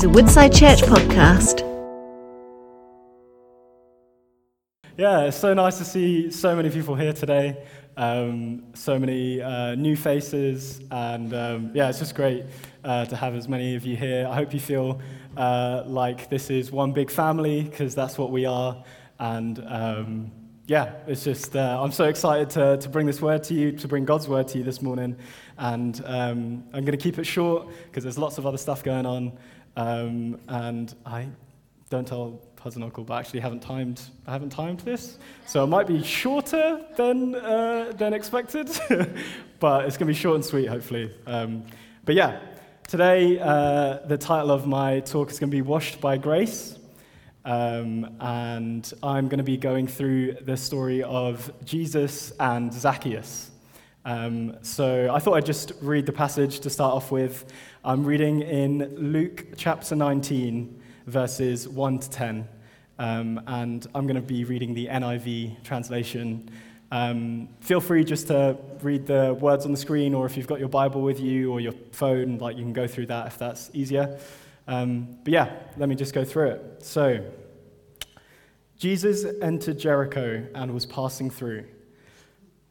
is a Woodside Church podcast. Yeah, it's so nice to see so many people here today, um, so many uh, new faces, and um, yeah, it's just great uh, to have as many of you here. I hope you feel uh, like this is one big family, because that's what we are, and um, yeah, it's just, uh, I'm so excited to, to bring this word to you, to bring God's word to you this morning, and um, I'm going to keep it short, because there's lots of other stuff going on, um, and I don't tell cousin uncle, but actually haven't timed. I haven't timed this, so it might be shorter than uh, than expected, but it's going to be short and sweet, hopefully. Um, but yeah, today uh, the title of my talk is going to be "Washed by Grace," um, and I'm going to be going through the story of Jesus and Zacchaeus. Um, so I thought I'd just read the passage to start off with. I'm reading in Luke chapter 19 verses 1 to 10. Um, and I'm going to be reading the NIV translation. Um, feel free just to read the words on the screen, or if you've got your Bible with you or your phone, like you can go through that if that's easier. Um, but yeah, let me just go through it. So, Jesus entered Jericho and was passing through.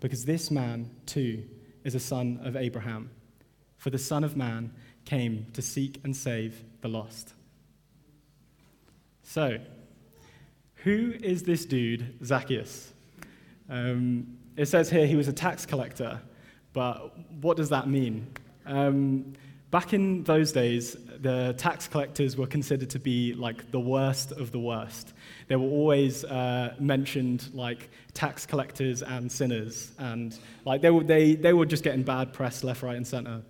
because this man, too, is a son of Abraham. For the Son of Man came to seek and save the lost. So, who is this dude, Zacchaeus? Um, it says here he was a tax collector, but what does that mean? Um, back in those days, the tax collectors were considered to be like the worst of the worst. They were always uh, mentioned like tax collectors and sinners, and like they were, they, they were just getting bad press left, right, and center.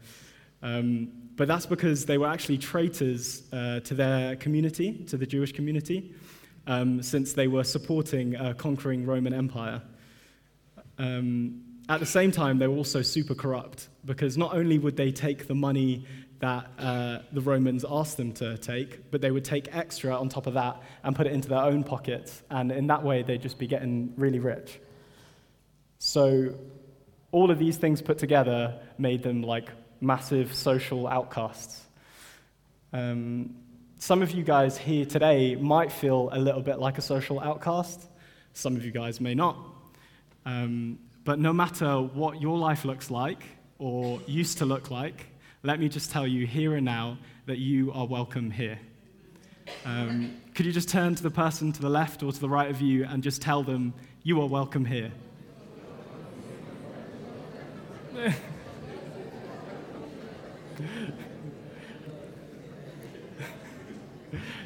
Um, but that's because they were actually traitors uh, to their community, to the Jewish community, um, since they were supporting a conquering Roman Empire. Um, at the same time, they were also super corrupt because not only would they take the money that uh, the Romans asked them to take, but they would take extra on top of that and put it into their own pockets. And in that way, they'd just be getting really rich. So, all of these things put together made them like massive social outcasts. Um, some of you guys here today might feel a little bit like a social outcast. Some of you guys may not. Um, but no matter what your life looks like or used to look like, let me just tell you here and now that you are welcome here. Um, could you just turn to the person to the left or to the right of you and just tell them, you are welcome here?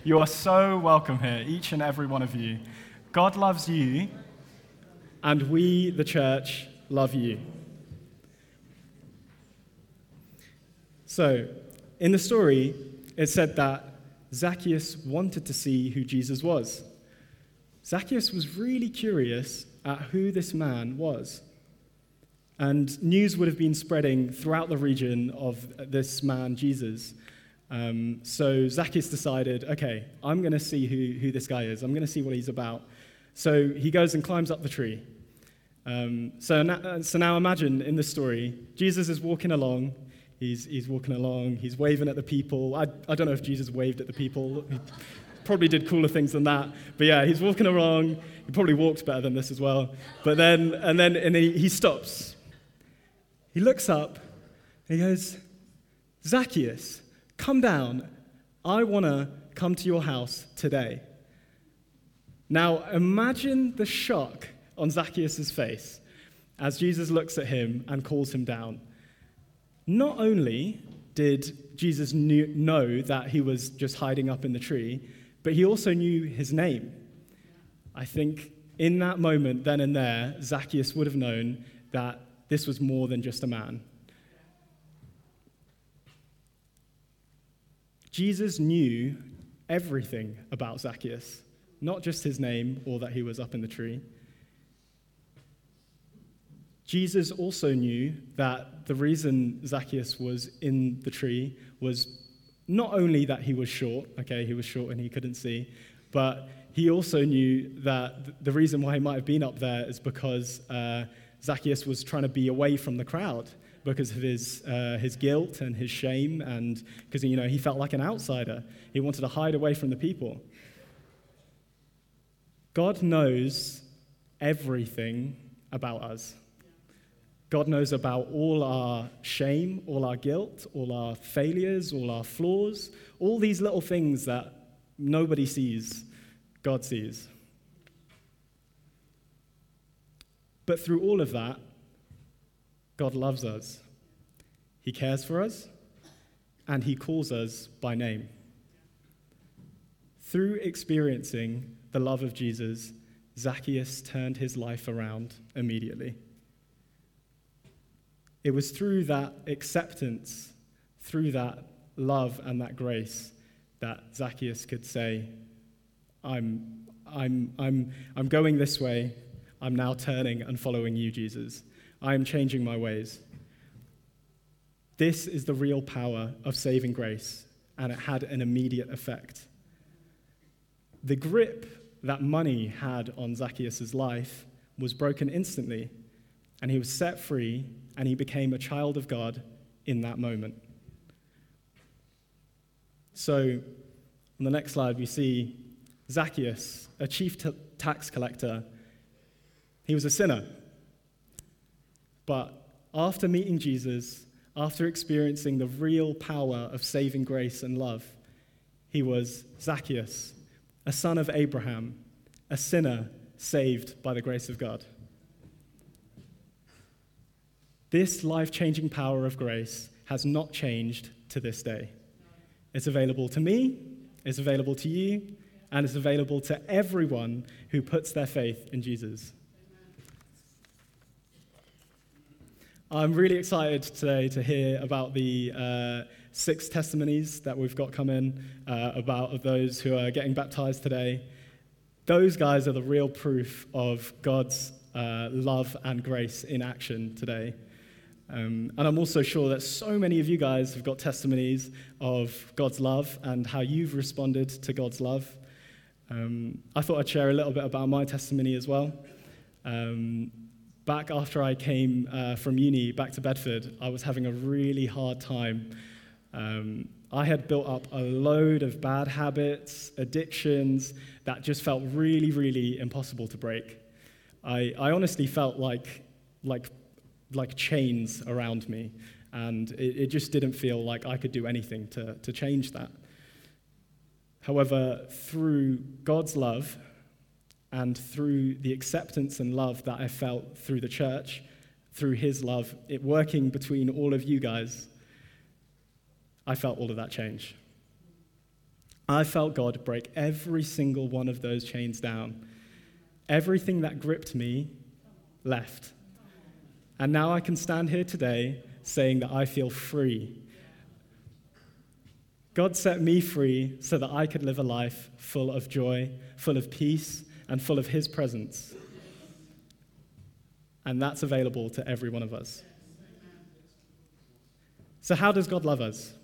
you are so welcome here, each and every one of you. God loves you, and we, the church, love you. So, in the story, it said that Zacchaeus wanted to see who Jesus was. Zacchaeus was really curious at who this man was. And news would have been spreading throughout the region of this man, Jesus. Um, so Zacchaeus decided, okay, I'm going to see who, who this guy is. I'm going to see what he's about. So he goes and climbs up the tree. Um, so, now, so now imagine in the story, Jesus is walking along. He's, he's walking along. He's waving at the people. I, I don't know if Jesus waved at the people. He probably did cooler things than that. But yeah, he's walking along. He probably walks better than this as well. But then, and then and he, he stops he looks up and he goes, Zacchaeus, come down. I want to come to your house today. Now, imagine the shock on Zacchaeus' face as Jesus looks at him and calls him down. Not only did Jesus knew, know that he was just hiding up in the tree, but he also knew his name. I think in that moment, then and there, Zacchaeus would have known that this was more than just a man. Jesus knew everything about Zacchaeus, not just his name or that he was up in the tree. Jesus also knew that the reason Zacchaeus was in the tree was not only that he was short, okay, he was short and he couldn't see, but he also knew that the reason why he might have been up there is because uh, Zacchaeus was trying to be away from the crowd because of his, uh, his guilt and his shame, and because you know, he felt like an outsider. He wanted to hide away from the people. God knows everything about us. God knows about all our shame, all our guilt, all our failures, all our flaws, all these little things that nobody sees, God sees. But through all of that, God loves us. He cares for us, and He calls us by name. Through experiencing the love of Jesus, Zacchaeus turned his life around immediately. It was through that acceptance, through that love and that grace, that Zacchaeus could say, I'm, I'm, I'm, I'm going this way. I'm now turning and following you, Jesus. I am changing my ways. This is the real power of saving grace, and it had an immediate effect. The grip that money had on Zacchaeus' life was broken instantly, and he was set free and he became a child of God in that moment. So, on the next slide, we see Zacchaeus, a chief t- tax collector. He was a sinner. But after meeting Jesus, after experiencing the real power of saving grace and love, he was Zacchaeus, a son of Abraham, a sinner saved by the grace of God. This life changing power of grace has not changed to this day. It's available to me, it's available to you, and it's available to everyone who puts their faith in Jesus. I'm really excited today to hear about the uh, six testimonies that we've got coming uh, about of those who are getting baptized today. Those guys are the real proof of God's uh, love and grace in action today. Um, and I'm also sure that so many of you guys have got testimonies of God's love and how you've responded to God's love. Um, I thought I'd share a little bit about my testimony as well. Um, back after I came uh, from uni back to Bedford, I was having a really hard time. Um, I had built up a load of bad habits, addictions that just felt really, really impossible to break. I, I honestly felt like, like like chains around me, and it, it just didn't feel like I could do anything to, to change that. However, through God's love and through the acceptance and love that I felt through the church, through His love, it working between all of you guys, I felt all of that change. I felt God break every single one of those chains down. Everything that gripped me left. And now I can stand here today saying that I feel free. God set me free so that I could live a life full of joy, full of peace, and full of His presence. And that's available to every one of us. So, how does God love us?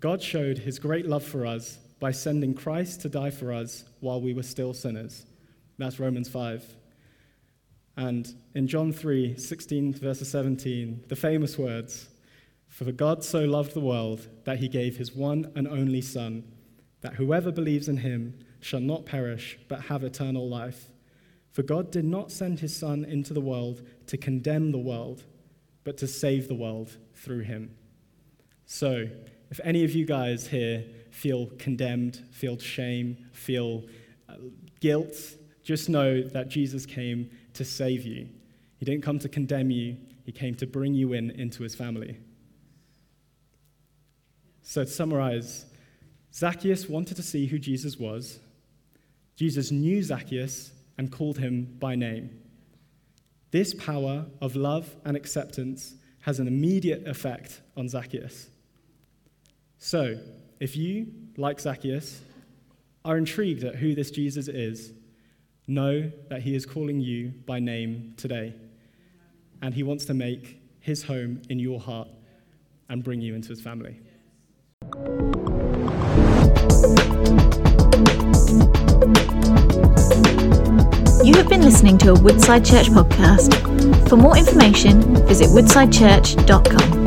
God showed His great love for us by sending Christ to die for us while we were still sinners. That's Romans 5. And in John 3 16 verse 17, the famous words, For God so loved the world that he gave his one and only Son, that whoever believes in him shall not perish, but have eternal life. For God did not send his Son into the world to condemn the world, but to save the world through him. So, if any of you guys here feel condemned, feel shame, feel uh, guilt, just know that Jesus came to save you. He didn't come to condemn you, He came to bring you in into His family. So, to summarize, Zacchaeus wanted to see who Jesus was. Jesus knew Zacchaeus and called him by name. This power of love and acceptance has an immediate effect on Zacchaeus. So, if you, like Zacchaeus, are intrigued at who this Jesus is, know that he is calling you by name today. And he wants to make his home in your heart and bring you into his family. You listening to a Woodside Church podcast. For more information, visit woodsidechurch.com.